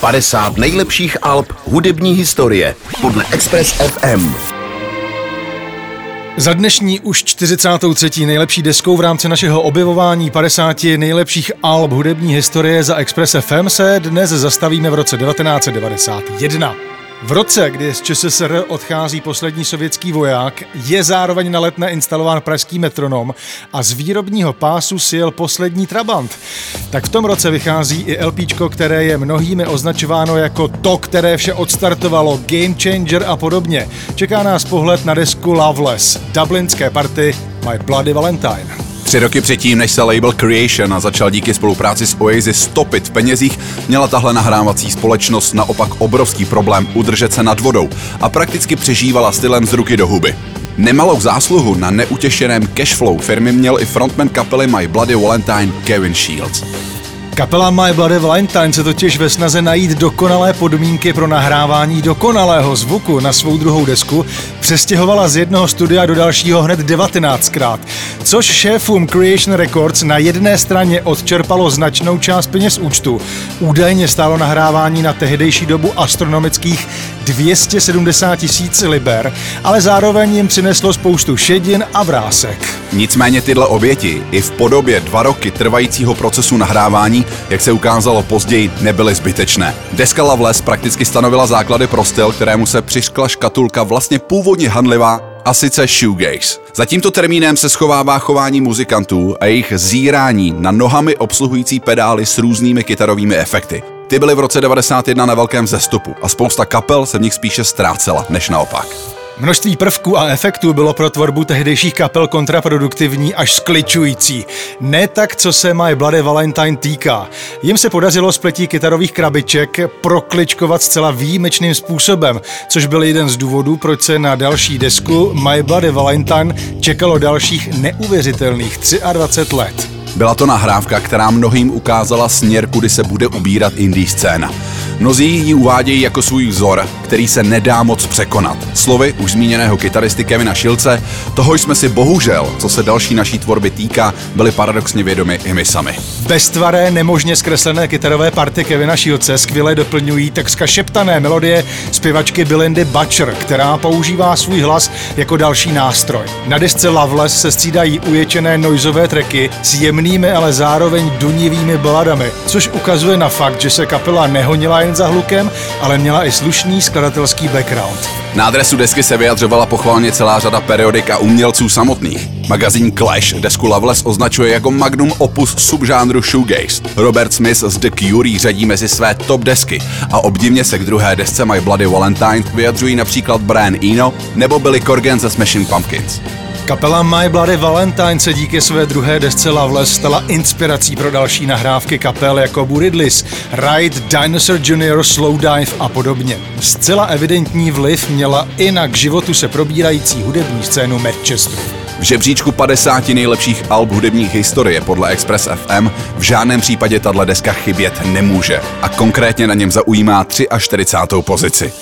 50 nejlepších alb hudební historie podle Express FM. Za dnešní už 43. nejlepší deskou v rámci našeho objevování 50 nejlepších alb hudební historie za Express FM se dnes zastavíme v roce 1991. V roce, kdy z ČSSR odchází poslední sovětský voják, je zároveň na letné instalován pražský metronom a z výrobního pásu sjel poslední Trabant. Tak v tom roce vychází i LPčko, které je mnohými označováno jako to, které vše odstartovalo, Game Changer a podobně. Čeká nás pohled na desku Loveless, dublinské party My Bloody Valentine. Tři roky předtím, než se label Creation a začal díky spolupráci s Oasis stopit v penězích, měla tahle nahrávací společnost naopak obrovský problém udržet se nad vodou a prakticky přežívala stylem z ruky do huby. Nemalou zásluhu na neutěšeném cashflow firmy měl i frontman kapely My Bloody Valentine Kevin Shields. Kapela My Bloody Valentine se totiž ve snaze najít dokonalé podmínky pro nahrávání dokonalého zvuku na svou druhou desku přestěhovala z jednoho studia do dalšího hned 19krát, což šéfům Creation Records na jedné straně odčerpalo značnou část peněz účtu. Údajně stálo nahrávání na tehdejší dobu astronomických 270 tisíc liber, ale zároveň jim přineslo spoustu šedin a vrásek. Nicméně tyhle oběti i v podobě dva roky trvajícího procesu nahrávání jak se ukázalo později, nebyly zbytečné. Deska Loveless prakticky stanovila základy pro styl, kterému se přiškla škatulka vlastně původně handlivá a sice shoegaze. Za tímto termínem se schovává chování muzikantů a jejich zírání na nohami obsluhující pedály s různými kytarovými efekty. Ty byly v roce 91 na velkém zestupu a spousta kapel se v nich spíše ztrácela, než naopak. Množství prvků a efektů bylo pro tvorbu tehdejších kapel kontraproduktivní až skličující. Ne tak, co se My Bloody Valentine týká. Jim se podařilo spletí kytarových krabiček prokličkovat zcela výjimečným způsobem, což byl jeden z důvodů, proč se na další desku My Bloody Valentine čekalo dalších neuvěřitelných 23 let. Byla to nahrávka, která mnohým ukázala směr, kudy se bude ubírat indie scéna. Mnozí ji uvádějí jako svůj vzor, který se nedá moc překonat. Slovy už zmíněného kytaristy Kevina Šilce, toho jsme si bohužel, co se další naší tvorby týká, byli paradoxně vědomi i my sami. Beztvaré, nemožně zkreslené kytarové party Kevina Šilce skvěle doplňují takřka šeptané melodie zpěvačky Belindy Butcher, která používá svůj hlas jako další nástroj. Na desce Loveless se střídají uječené noizové treky s jemnými, ale zároveň dunivými baladami, což ukazuje na fakt, že se kapela nehonila jen za hlukem, ale měla i slušný skladatelský background. Na adresu desky se vyjadřovala pochvalně celá řada periodik a umělců samotných. Magazín Clash desku Loveless označuje jako magnum opus subžánru shoegaze. Robert Smith z The Cure řadí mezi své top desky a obdivně se k druhé desce My Bloody Valentine vyjadřují například Brian Eno nebo Billy Corgan ze Smashing Pumpkins. Kapela My Bloody Valentine se díky své druhé desce Loveless stala inspirací pro další nahrávky kapel jako Buridlis, Ride, Dinosaur Jr., Slow Dive a podobně. Zcela evidentní vliv měla i na k životu se probírající hudební scénu Manchesteru. V žebříčku 50 nejlepších alb hudebních historie podle Express FM v žádném případě tahle deska chybět nemůže a konkrétně na něm zaujímá 43. pozici.